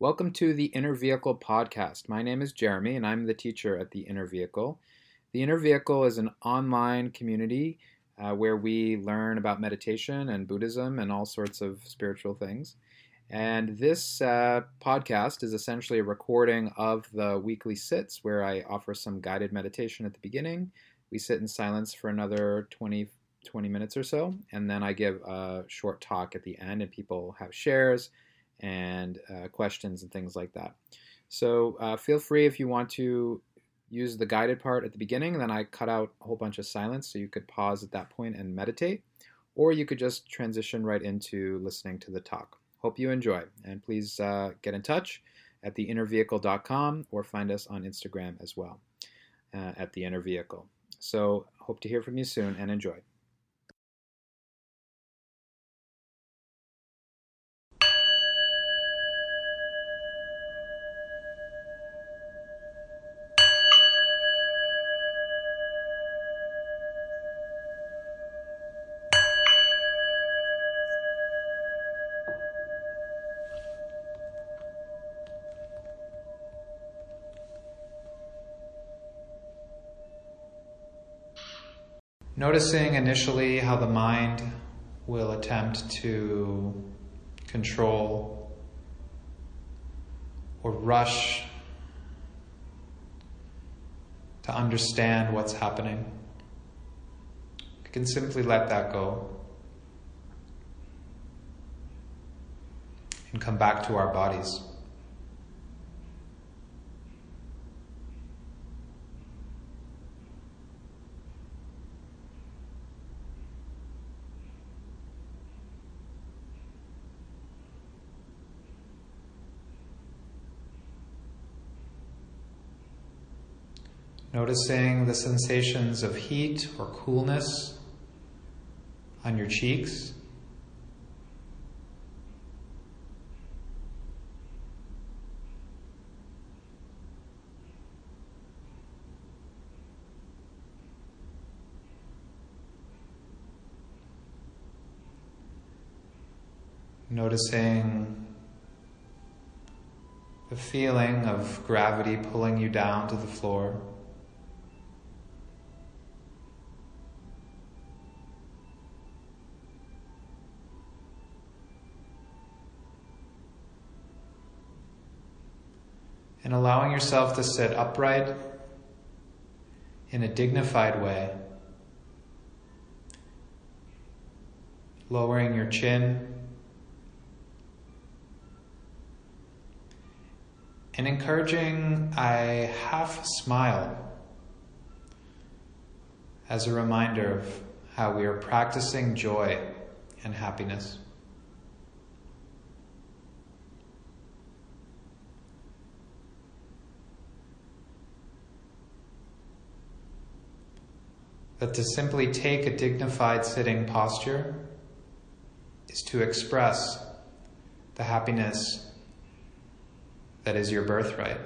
Welcome to the Inner Vehicle podcast. My name is Jeremy and I'm the teacher at the Inner Vehicle. The Inner Vehicle is an online community uh, where we learn about meditation and Buddhism and all sorts of spiritual things. And this uh, podcast is essentially a recording of the weekly sits where I offer some guided meditation at the beginning. We sit in silence for another 20, 20 minutes or so, and then I give a short talk at the end, and people have shares and uh, questions and things like that. So uh, feel free if you want to use the guided part at the beginning, then I cut out a whole bunch of silence so you could pause at that point and meditate, or you could just transition right into listening to the talk. Hope you enjoy, and please uh, get in touch at theinnervehicle.com or find us on Instagram as well uh, at the Inner Vehicle. So, hope to hear from you soon and enjoy. Noticing initially how the mind will attempt to control or rush to understand what's happening. We can simply let that go and come back to our bodies. Noticing the sensations of heat or coolness on your cheeks. Noticing the feeling of gravity pulling you down to the floor. And allowing yourself to sit upright in a dignified way. Lowering your chin and encouraging a half smile as a reminder of how we are practicing joy and happiness. That to simply take a dignified sitting posture is to express the happiness that is your birthright.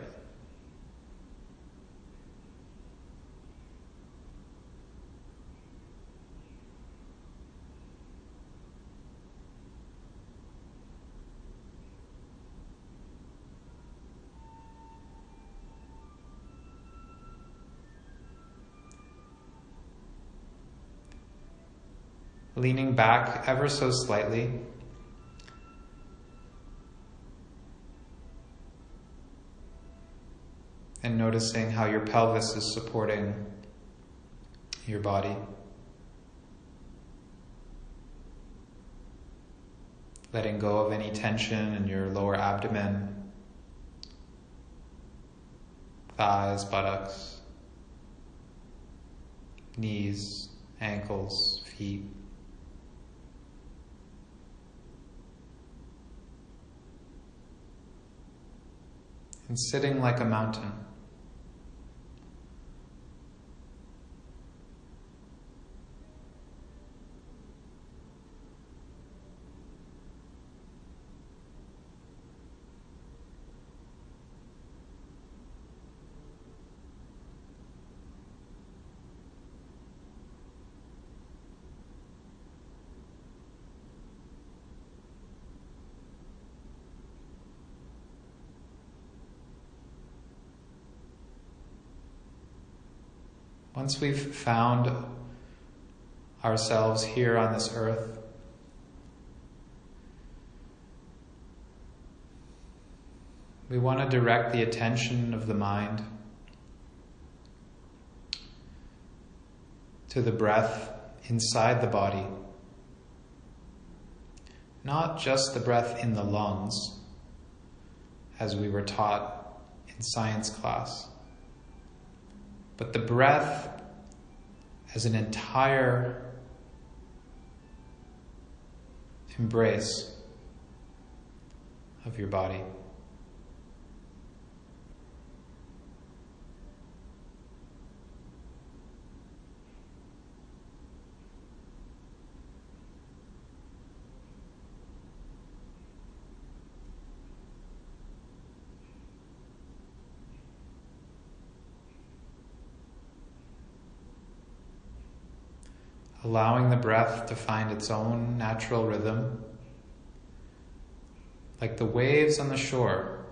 Leaning back ever so slightly. And noticing how your pelvis is supporting your body. Letting go of any tension in your lower abdomen, thighs, buttocks, knees, ankles, feet. And sitting like a mountain. Once we've found ourselves here on this earth, we want to direct the attention of the mind to the breath inside the body. Not just the breath in the lungs, as we were taught in science class, but the breath as an entire embrace of your body. Allowing the breath to find its own natural rhythm, like the waves on the shore,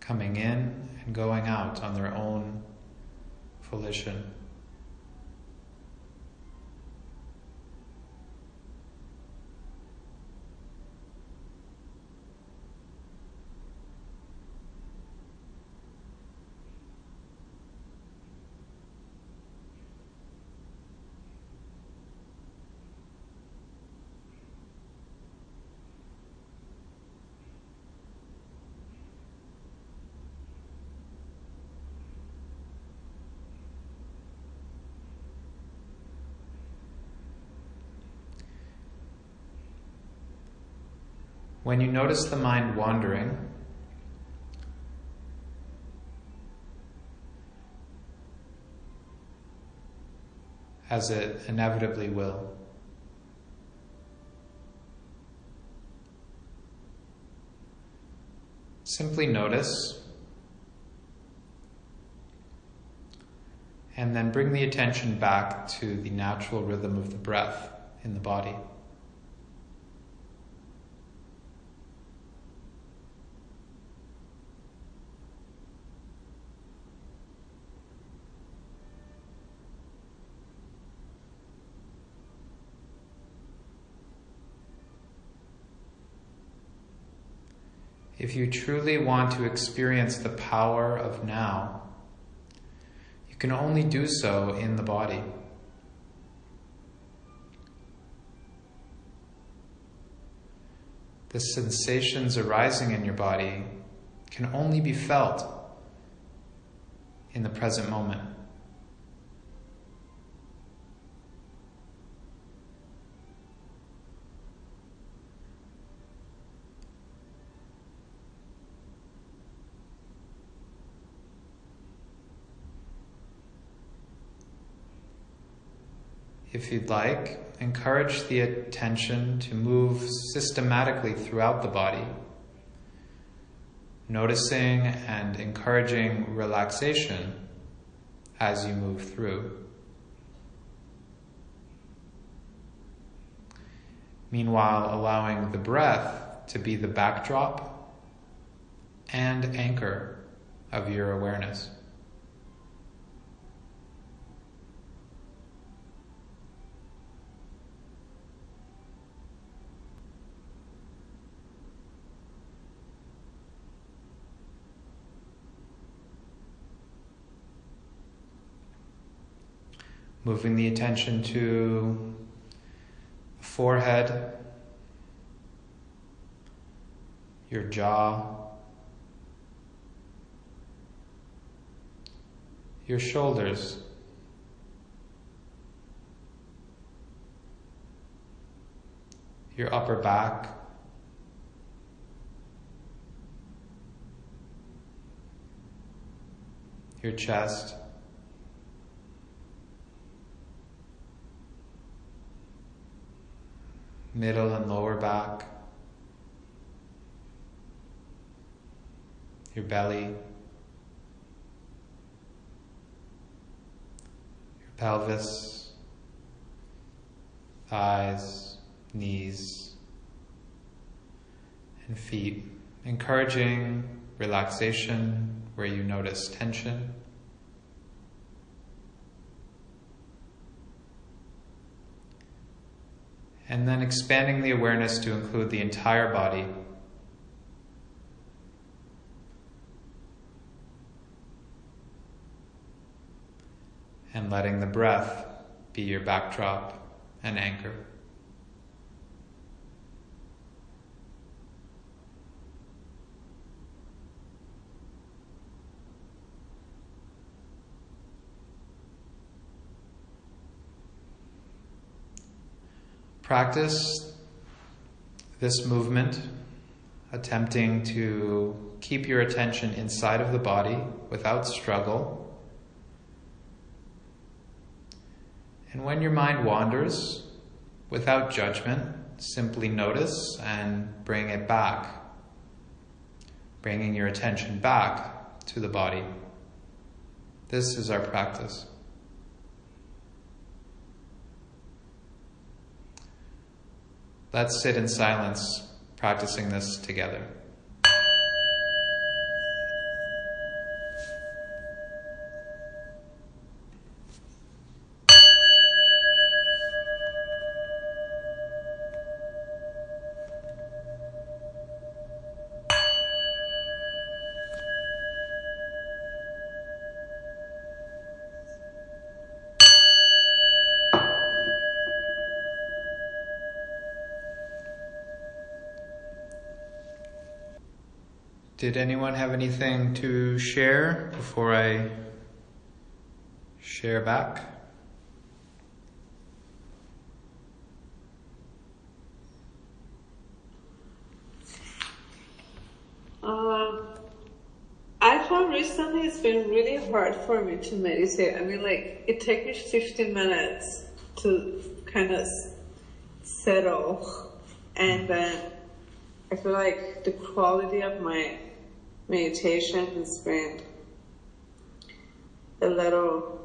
coming in and going out on their own volition. When you notice the mind wandering, as it inevitably will, simply notice and then bring the attention back to the natural rhythm of the breath in the body. If you truly want to experience the power of now, you can only do so in the body. The sensations arising in your body can only be felt in the present moment. If you'd like, encourage the attention to move systematically throughout the body, noticing and encouraging relaxation as you move through. Meanwhile, allowing the breath to be the backdrop and anchor of your awareness. Moving the attention to forehead, your jaw, your shoulders. Your upper back, your chest. Middle and lower back, your belly, your pelvis, thighs, knees, and feet, encouraging relaxation where you notice tension. And then expanding the awareness to include the entire body. And letting the breath be your backdrop and anchor. Practice this movement, attempting to keep your attention inside of the body without struggle. And when your mind wanders, without judgment, simply notice and bring it back, bringing your attention back to the body. This is our practice. Let's sit in silence, practicing this together. Did anyone have anything to share before I share back? Uh, I found recently it's been really hard for me to meditate. I mean, like, it takes me 15 minutes to kind of settle, and then I feel like the quality of my meditation has been a little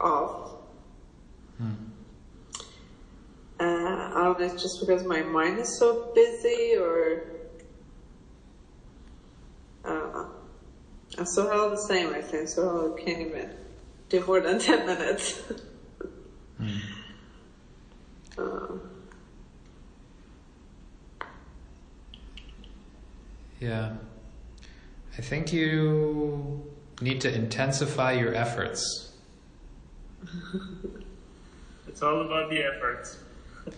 off. Hmm. Uh, I don't know, it's just because my mind is so busy or I don't know. I'm somehow the same, I think, so I can't even do more than 10 minutes. hmm. uh, yeah. I think you need to intensify your efforts. it's all about the efforts.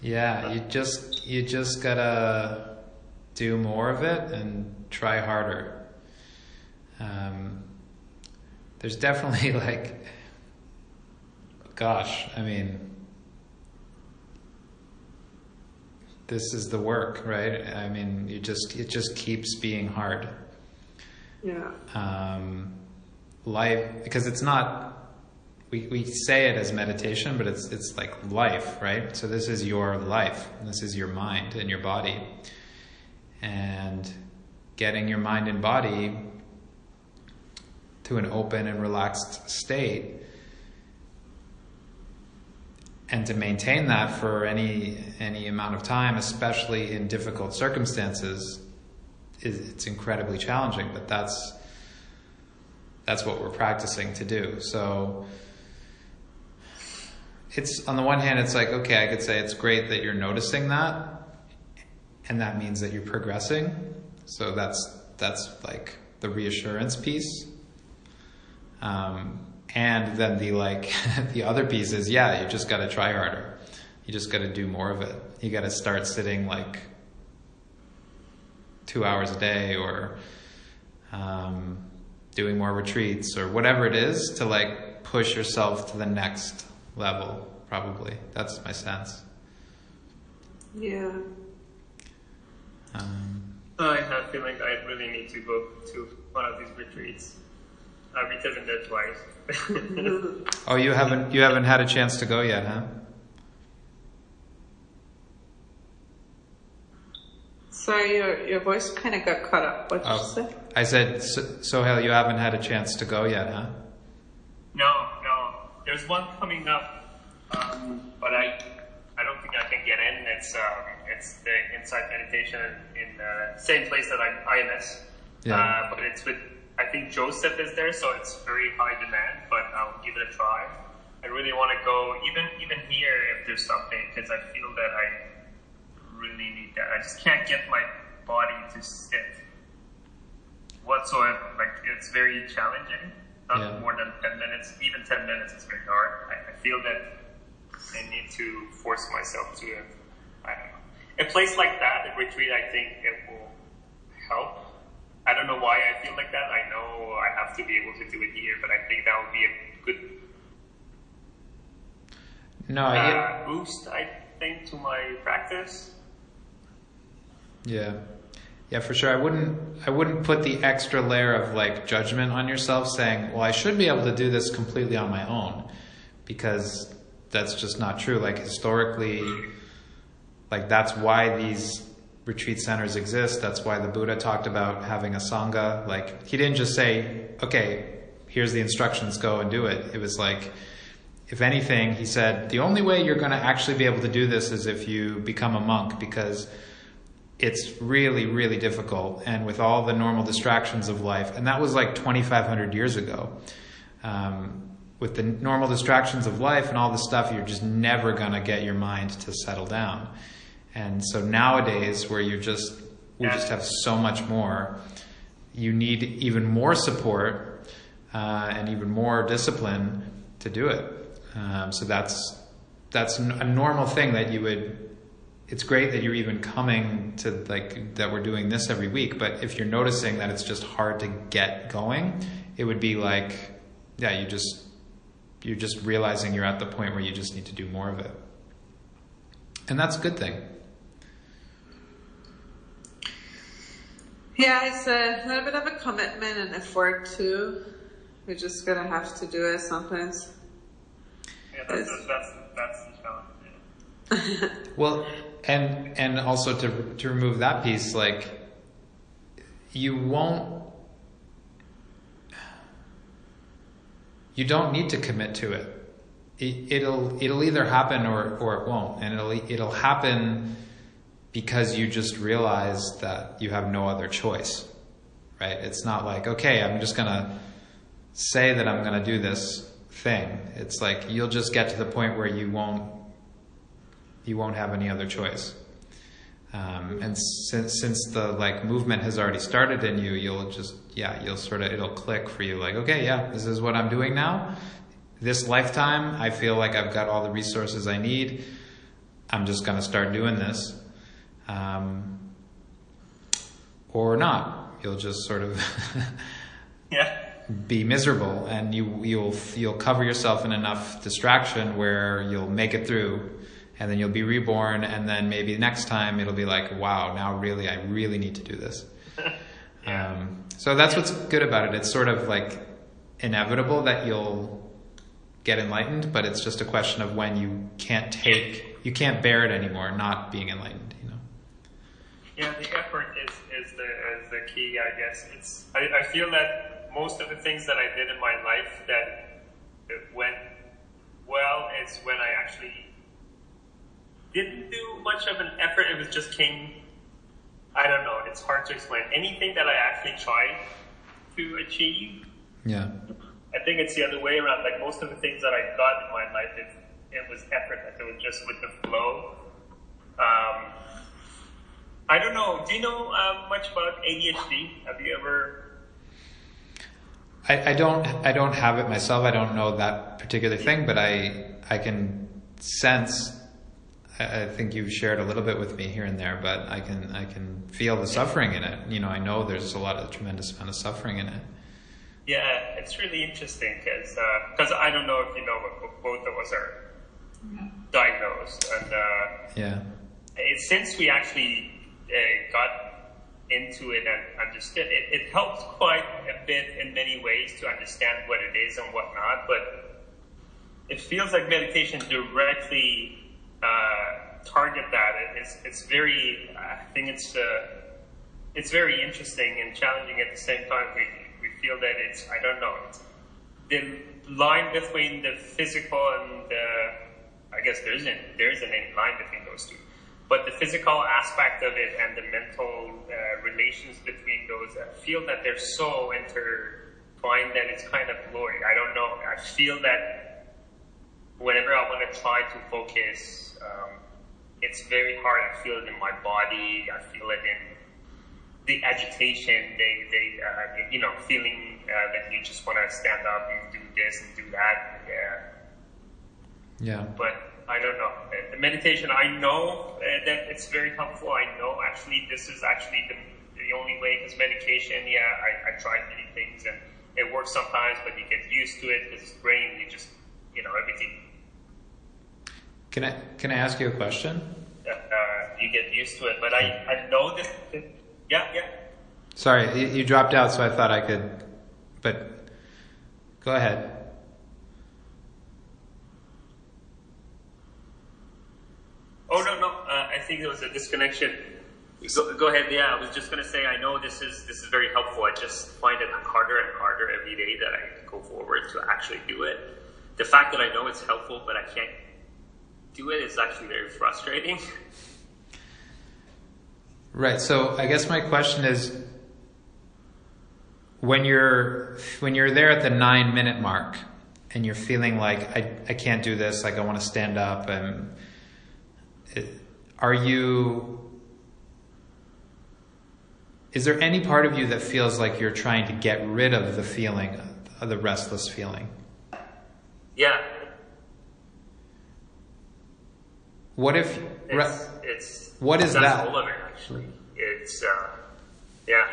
yeah, you just you just gotta do more of it and try harder. Um, there's definitely like, gosh, I mean, this is the work, right? I mean, you just it just keeps being hard. Yeah. Um, life, because it's not. We, we say it as meditation, but it's it's like life, right? So this is your life. This is your mind and your body, and getting your mind and body to an open and relaxed state and to maintain that for any any amount of time especially in difficult circumstances it's incredibly challenging, but that's that's what we're practicing to do. So it's on the one hand, it's like okay, I could say it's great that you're noticing that, and that means that you're progressing. So that's that's like the reassurance piece. Um, and then the like the other piece is yeah, you just got to try harder. You just got to do more of it. You got to start sitting like two hours a day or um, doing more retreats or whatever it is to like push yourself to the next level probably. That's my sense. Yeah. Um, i have a feeling i really need to go to one of these retreats. I've been there twice. Oh you haven't you haven't had a chance to go yet huh Sorry, your, your voice kind of got cut up. What did oh, you say? I said, so, Sohail, you haven't had a chance to go yet, huh? No, no. There's one coming up, um, but I I don't think I can get in. It's um, it's the insight meditation in the same place that I IMS. Yeah. Uh, but it's with I think Joseph is there, so it's very high demand. But I'll give it a try. I really want to go even even here if there's something because I feel that I really need that. I just can't get my body to sit whatsoever. Like it's very challenging. Not Yeah. more than ten minutes. Even ten minutes is very hard. I, I feel that I need to force myself to. It. I don't know. A place like that, a retreat, I think it will help. I don't know why I feel like that. I know I have to be able to do it here, but I think that would be a good No, uh, boost, I think, to my practice. Yeah. Yeah, for sure. I wouldn't I wouldn't put the extra layer of like judgment on yourself saying, "Well, I should be able to do this completely on my own." Because that's just not true. Like historically like that's why these retreat centers exist. That's why the Buddha talked about having a sangha. Like he didn't just say, "Okay, here's the instructions, go and do it." It was like if anything, he said, the only way you're going to actually be able to do this is if you become a monk because it's really, really difficult. And with all the normal distractions of life, and that was like 2,500 years ago. Um, with the normal distractions of life and all this stuff, you're just never going to get your mind to settle down. And so nowadays, where you're just, we just have so much more, you need even more support uh, and even more discipline to do it. Um, so that's that's a normal thing that you would. It's great that you're even coming to like that we're doing this every week. But if you're noticing that it's just hard to get going, it would be like, yeah, you just you're just realizing you're at the point where you just need to do more of it, and that's a good thing. Yeah, it's a little bit of a commitment and effort too. We're just gonna have to do it sometimes. Yeah, that's, Yes. that's, that's the challenge. Yeah. Well, and and also to to remove that piece, like you won't, you don't need to commit to it. it it'll it'll either happen or or it won't, and it'll it'll happen because you just realize that you have no other choice, right? It's not like okay, I'm just gonna say that I'm gonna do this thing. It's like you'll just get to the point where you won't you won't have any other choice. Um, and since since the like movement has already started in you, you'll just yeah you'll sort of it'll click for you like okay yeah this is what I'm doing now. This lifetime I feel like I've got all the resources I need. I'm just gonna start doing this, um, or not. You'll just sort of Yeah. be miserable and you you'll you'll cover yourself in enough distraction where you'll make it through and then you'll be reborn and then maybe next time it'll be like wow now really I really need to do this. Um, so that's what's good about it. It's sort of like inevitable that you'll get enlightened but it's just a question of when you can't take you can't bear it anymore not being enlightened you know? Yeah, the effort is, is the is the key, I guess. It's I, I feel that most of the things that I did in my life that it went well is when I actually didn't do much of an effort. It was just came. I don't know. It's hard to explain. Anything that I actually tried to achieve, yeah I think it's the other way around. Like most of the things that I got in my life, it, it was effort. Like it was just with the flow. Um, I don't know. Do you know uh, much about ADHD? Have you ever? I, I don't I don't have it myself. I don't know that particular thing, but I I can sense. I think you've shared a little bit with me here and there, but I can I can feel the suffering in it. You know, I know there's a lot of tremendous amount of suffering in it. Yeah, it's really interesting because because I don't know if you know, but both of us are diagnosed, and uh, Yeah, it, since we actually uh, got into it and understood it, it helped quite a bit in many ways to understand what it is and whatnot. But it feels like meditation directly uh, target that. It, it's it's very. I think it's uh, it's very interesting and challenging at the same time. We we feel that it's. I don't know. The line between the physical and the I guess there isn't there isn't any line between those two. But the physical aspect of it and the mental uh, relations between those, I feel that they're so intertwined that it's kind of blurry. I don't know. I feel that whenever I want to try to focus, um, it's very hard. I feel it in my body. I feel it in the agitation. They, they, uh, you know, feeling uh, that you just want to stand up and do this and do that. Yeah. Yeah. But I don't know. The meditation, I know uh, that it's very helpful. I know actually this is actually the, the only way because medication, yeah, I, I tried many things and it works sometimes, but you get used to it because it's brain, you just, you know, everything, Can I can I ask you a question? uh, you get used to it. But I, I know this, yeah, yeah. Sorry, you, you dropped out, so I thought I could. But go ahead. Oh no no, uh, I think there was a disconnection. Go, go ahead. Yeah, I was just gonna say I know this is this is very helpful. I just find it harder and harder every day that I go forward to actually do it. The fact that I know it's helpful but I can't do it is actually very frustrating. Right. So I guess my question is, when you're when you're there at the nine minute mark, and you're feeling like I I can't do this, like I want to stand up, and it, are you? Is there any part of you that feels like you're trying to get rid of the feeling, of the restless feeling? Yeah, What if? it's, it's What is that? all of it actually. It's uh, yeah.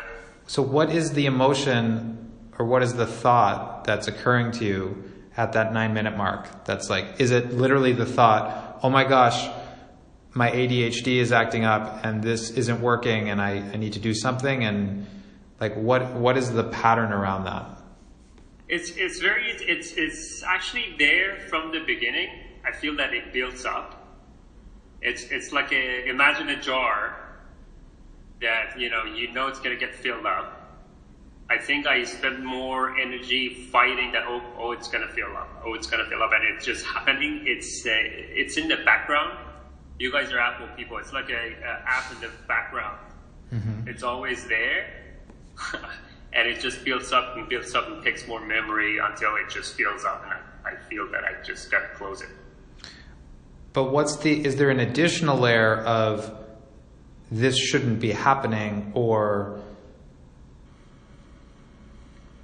So, what is the emotion or what is the thought that's occurring to you at that nine minute mark? That's like, is it literally the thought, oh my gosh, my ADHD is acting up and this isn't working and I, I need to do something? And like, what, what is the pattern around that? It's it's very it's it's actually there from the beginning. I feel that it builds up. It's it's like a imagine a jar that you know you know it's gonna get filled up. I think I spend more energy fighting that oh oh it's gonna fill up oh it's gonna fill up and it's just happening. It's uh, it's in the background. You guys are Apple people. It's like a, a app in the background. It's always there. and it just builds up and builds up and takes more memory until it just fills up and I, I feel that I just gotta close it. But what's the, is there an additional layer of this shouldn't be happening or,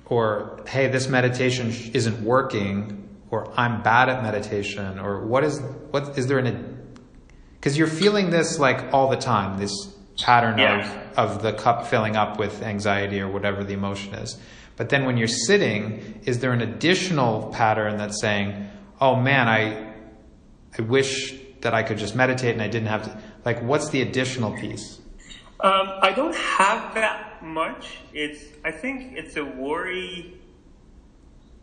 or hey, this meditation isn't working or I'm bad at meditation or what is, what, is there an, because you're feeling this like all the time, this pattern Yeah. of, of the cup filling up with anxiety or whatever the emotion is. But then when you're sitting, is there an additional pattern that's saying, oh man, I, I wish that I could just meditate and I didn't have to. Like, what's the additional piece? Um, I don't have that much. It's I think it's a worry.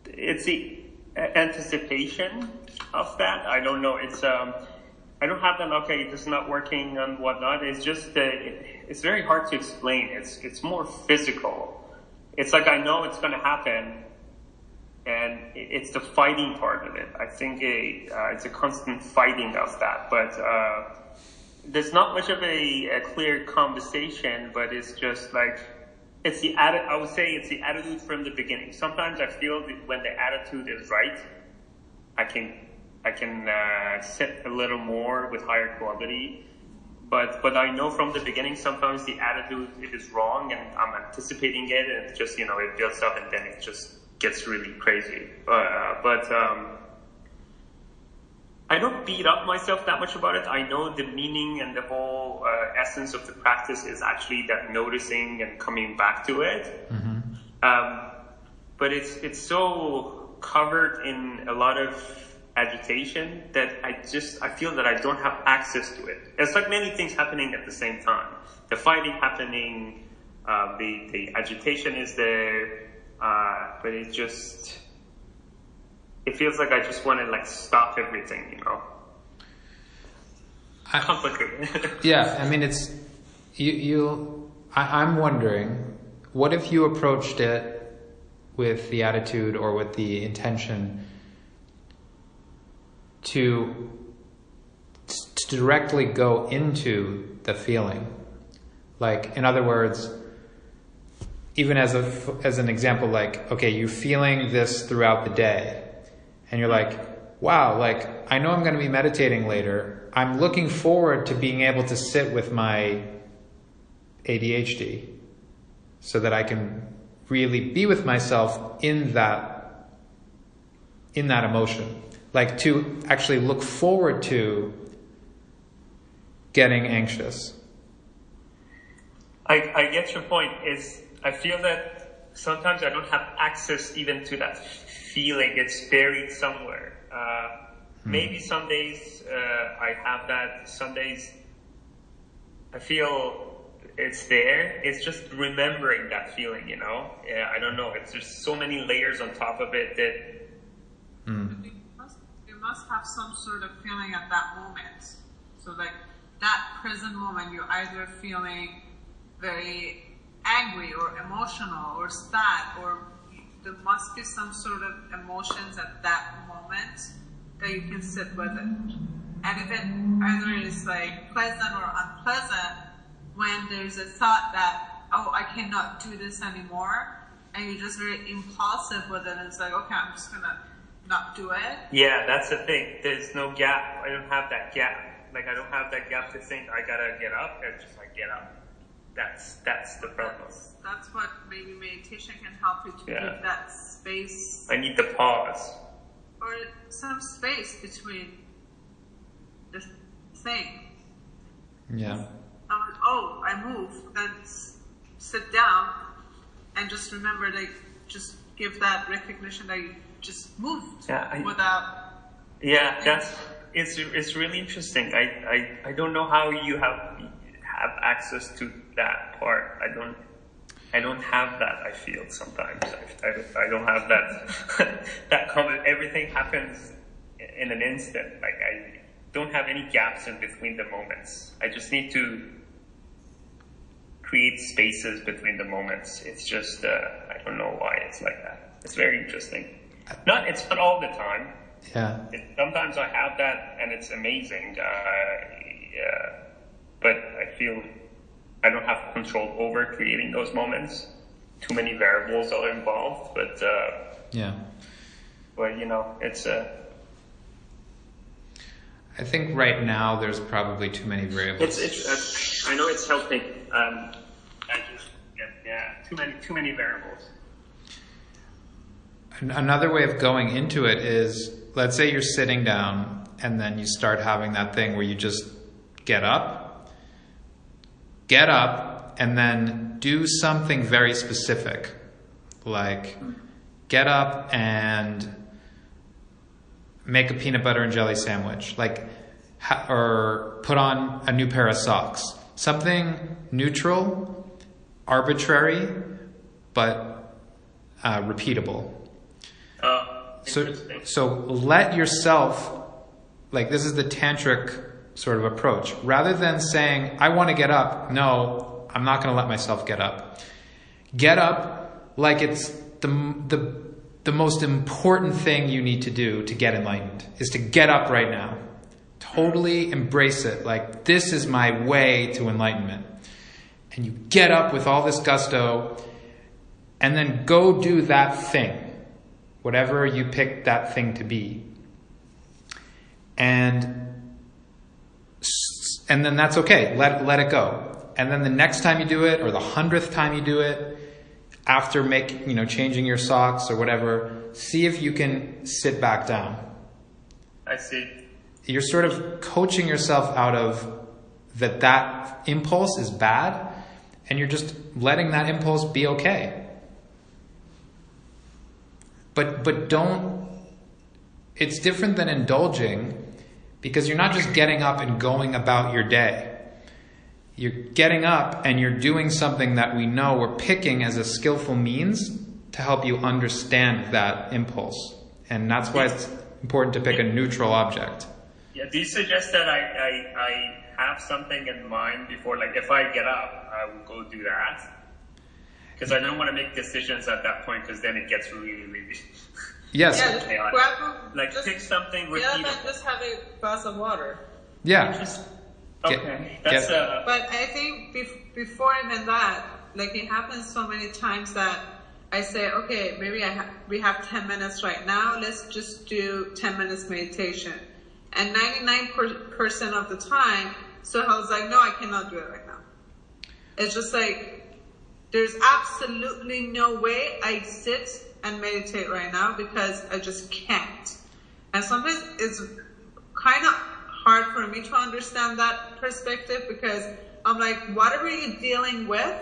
It's the anticipation of that. I don't know. It's um, I don't have that. Okay, it's not working and whatnot. It's just it, it's very hard to explain. It's it's more physical. It's like I know it's going to happen, and it's the fighting part of it. I think a, uh, it's a constant fighting of that, but. Uh, there's not much of a, a clear conversation, but it's just like it's the atti- I would say it's the attitude from the beginning. Sometimes I feel that when the attitude is right, I can I can uh, sit a little more with higher quality. But but I know from the beginning sometimes the attitude is wrong, and I'm anticipating it, and just you know it builds up, and then it just gets really crazy. Uh, but um, I don't beat up myself that much about it. I know the meaning and the whole uh, essence of the practice is actually that noticing and coming back to it. Um, but it's it's so covered in a lot of agitation that I just I feel that I don't have access to it. It's like many things happening at the same time. The fighting happening, uh, the the agitation is there, uh, but it just it feels like I just want to like stop everything, you know. I- Complicated. Yeah, I mean, it's you. you I, I'm wondering, what if you approached it with the attitude or with the intention to to directly go into the feeling, like in other words, even as a as an example, like okay, you're feeling this throughout the day, and you're like, wow, like I know I'm going to be meditating later. I'm looking forward to being able to sit with my ADHD so that I can really be with myself in that in that emotion. Like to actually look forward to getting anxious. I, I get your point. Is I feel that sometimes I don't have access even to that feeling. It's buried somewhere. Uh, hmm. Maybe some days uh, I have that. Some days I feel it's there. It's just remembering that feeling, you know. Yeah, I don't know. It's just so many layers on top of it that. Mm. You, must, you must have some sort of feeling at that moment. So like that present moment, you're either feeling very angry or emotional or sad, or there must be some sort of emotions at that moment that you can sit with it. And if it either is like pleasant or unpleasant, when there's a thought that, oh, I cannot do this anymore, and you're just very impulsive with it, and it's like, okay, I'm just gonna not do it. Yeah, that's the thing. There's no gap. I don't have that gap. Like I don't have that gap to think I gotta get up. It's just like get up. That's that's the problem. That's, that's what maybe meditation can help you to yeah. give that space. I need the pause. Or some space between the thing. Yeah um, oh, I move, then sit down and just remember to just give that recognition that you just moved yeah, I, without. Yeah, that's it's it's really interesting. I, I I don't know how you have have access to that part. I don't. I don't have that. I feel sometimes I, I, I don't have that. that comment. Everything happens in an instant. Like I don't have any gaps in between the moments. I just need to create spaces between the moments. It's just, uh, I don't know why it's like that. It's very interesting. Not, it's not all the time. Yeah. It, sometimes I have that and it's amazing. Uh, yeah. But I feel I don't have control over creating those moments. Too many variables are involved, but, uh, yeah. But, you know, it's, uh, I think right now there's probably too many variables. It's, it's uh, I know it's helping. Um, I just yeah, yeah, too many too many variables. Another way of going into it is, let's say you're sitting down and then you start having that thing where you just get up, get up, and then do something very specific, like get up and make a peanut butter and jelly sandwich, like, ha- or put on a new pair of socks. Something neutral, arbitrary, but uh, repeatable. Uh, so, so let yourself, like this is the tantric sort of approach. Rather than saying, I want to get up, no, I'm not going to let myself get up. Get up like it's the, the the most important thing you need to do to get enlightened is to get up right now. Totally embrace it. Like, this is my way to enlightenment. And you get up with all this gusto and then go do that thing, whatever you pick that thing to be. And, and then that's okay. Let, let it go. And then the next time you do it, or the hundredth time you do it, after make, you know, changing your socks or whatever, see if you can sit back down. I see. You're sort of coaching yourself out of that that impulse is bad and you're just letting that impulse be okay. But but don't it's different than indulging because you're not just getting up and going about your day you're getting up and you're doing something that we know we're picking as a skillful means to help you understand that impulse. And that's why it's important to pick a neutral object. Yeah, do you suggest that I, I, I have something in mind before, like if I get up, I will go do that? Because I don't want to make decisions at that point because then it gets really, really. Yes. Yeah, just grab like just, pick something with. Yeah, and just have a glass of water. Yeah. Okay, that's get, uh. But I think bef- before even that, like it happens so many times that I say, okay, maybe I ha- we have 10 minutes right now. Let's just do 10 minutes meditation. And 99% of the time, so I was like, no, I cannot do it right now. It's just like, there's absolutely no way I sit and meditate right now because I just can't. And sometimes it's kind of hard for me to understand that perspective because I'm like, whatever you're dealing with,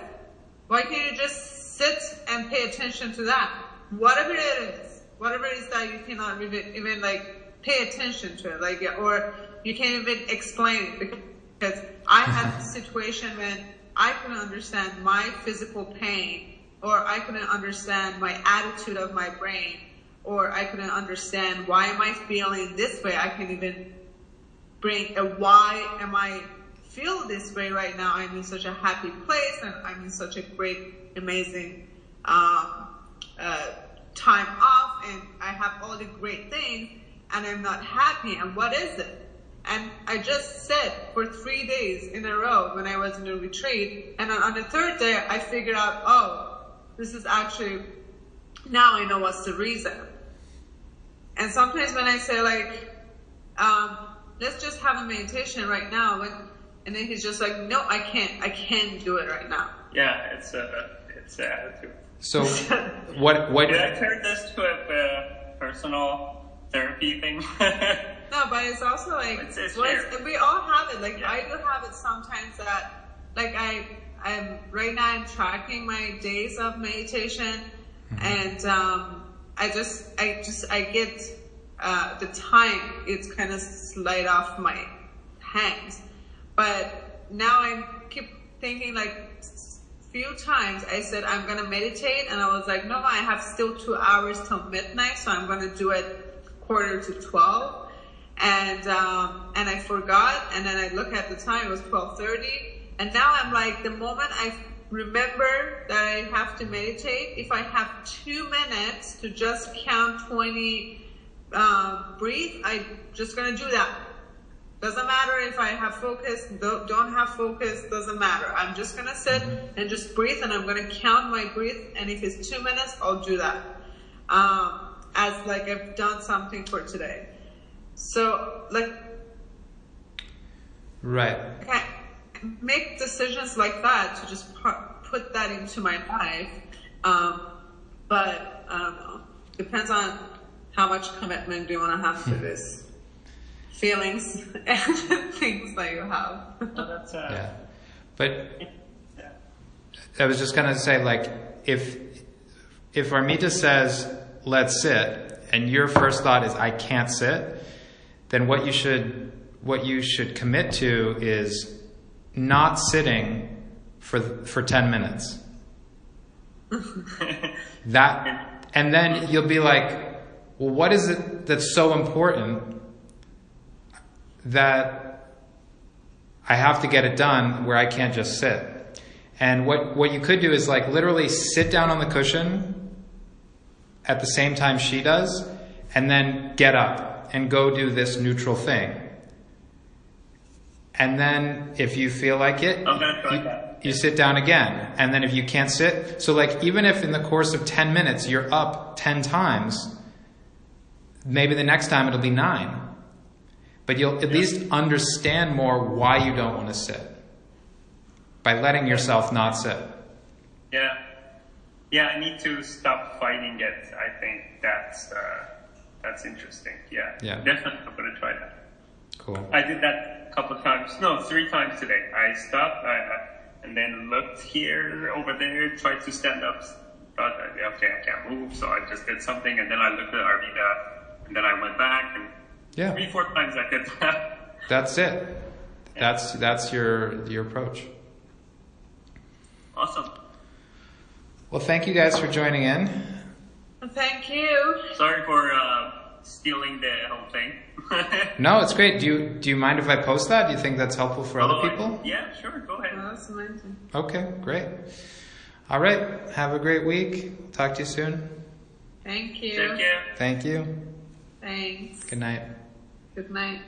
why can't you just sit and pay attention to that? Whatever it is, whatever it is that you cannot even, like pay attention to it, like, or you can't even explain it because I had a situation when I couldn't understand my physical pain or I couldn't understand my attitude of my brain or I couldn't understand why am I feeling this way. I can't even bring a why am I feel this way right now. I'm in such a happy place and I'm in such a great, amazing um, uh, time off and I have all the great things and I'm not happy. And what is it? And I just said for three days in a row when I was in a retreat. And on the third day, I figured out, oh, this is actually, now I know what's the reason. And sometimes when I say like, um, let's just have a meditation right now, when, and then he's just like, no, I can't, I can't do it right now. Yeah, it's a, it's an attitude. So, what what? Did I turn this to a uh, personal therapy thing? No, but it's also like It's- it's well, it's- we all have it. Like Yeah. I do have it sometimes that like I I'm right now I'm tracking my days of meditation and um I just I just I get uh the time it's kind of slide off my hands. But now I keep thinking like few times I said I'm gonna meditate and I was like, no, I have still two hours till midnight, so I'm gonna do it quarter to twelve. And um, and I forgot, and then I look at the time; it was twelve thirty. And now I'm like, the moment I remember that I have to meditate, if I have two minutes to just count twenty um, breathe, I'm just gonna do that. Doesn't matter if I have focus, don't, have focus, doesn't matter. I'm just gonna sit and just breathe and I'm gonna count my breath and if it's two minutes, I'll do that. Um, as like I've done something for today. So like, Right. I make decisions like that to just put that into my life. Um, but I don't know. Depends on how much commitment do you want to have to this feelings and things that you have. Oh, that's, uh, Yeah. But yeah. I was just gonna say, like, if if Armita says let's sit, and your first thought is I can't sit, then what you should what you should commit to is not sitting for for ten minutes. That and then you'll be like, well, what is it that's so important that I have to get it done where I can't just sit. And what, what you could do is like literally sit down on the cushion at the same time she does, and then get up and go do this neutral thing. And then if you feel like it, I'm gonna try you, you sit down again. And then if you can't sit, so like even if in the course of 10 minutes you're up 10 times, maybe the next time it'll be nine. But you'll at least understand more why you don't want to sit by letting yourself not sit. Yeah. Yeah, I need to stop fighting it. I think that's uh, that's interesting. Yeah. Yeah. Definitely, I'm gonna try that. Cool. I did that a couple of times. No, three times today. I stopped I, I, and then looked here, over there, tried to stand up. Thought, uh, okay, I can't move, so I just did something, and then I looked at Arvita, and then I went back, and Yeah. three, four times I did that. That's it. That's that's your your approach. awesome. Well, thank you guys for joining in. Thank you. Sorry for uh, stealing the whole thing. No, it's great. Do you do you mind if I post that? Do you think that's helpful for other people? Yeah, sure, go ahead. That's amazing. Okay, great. All right. Have a great week. Talk to you soon. Thank you. Take care. Thank you. Thanks. Good night. Good night.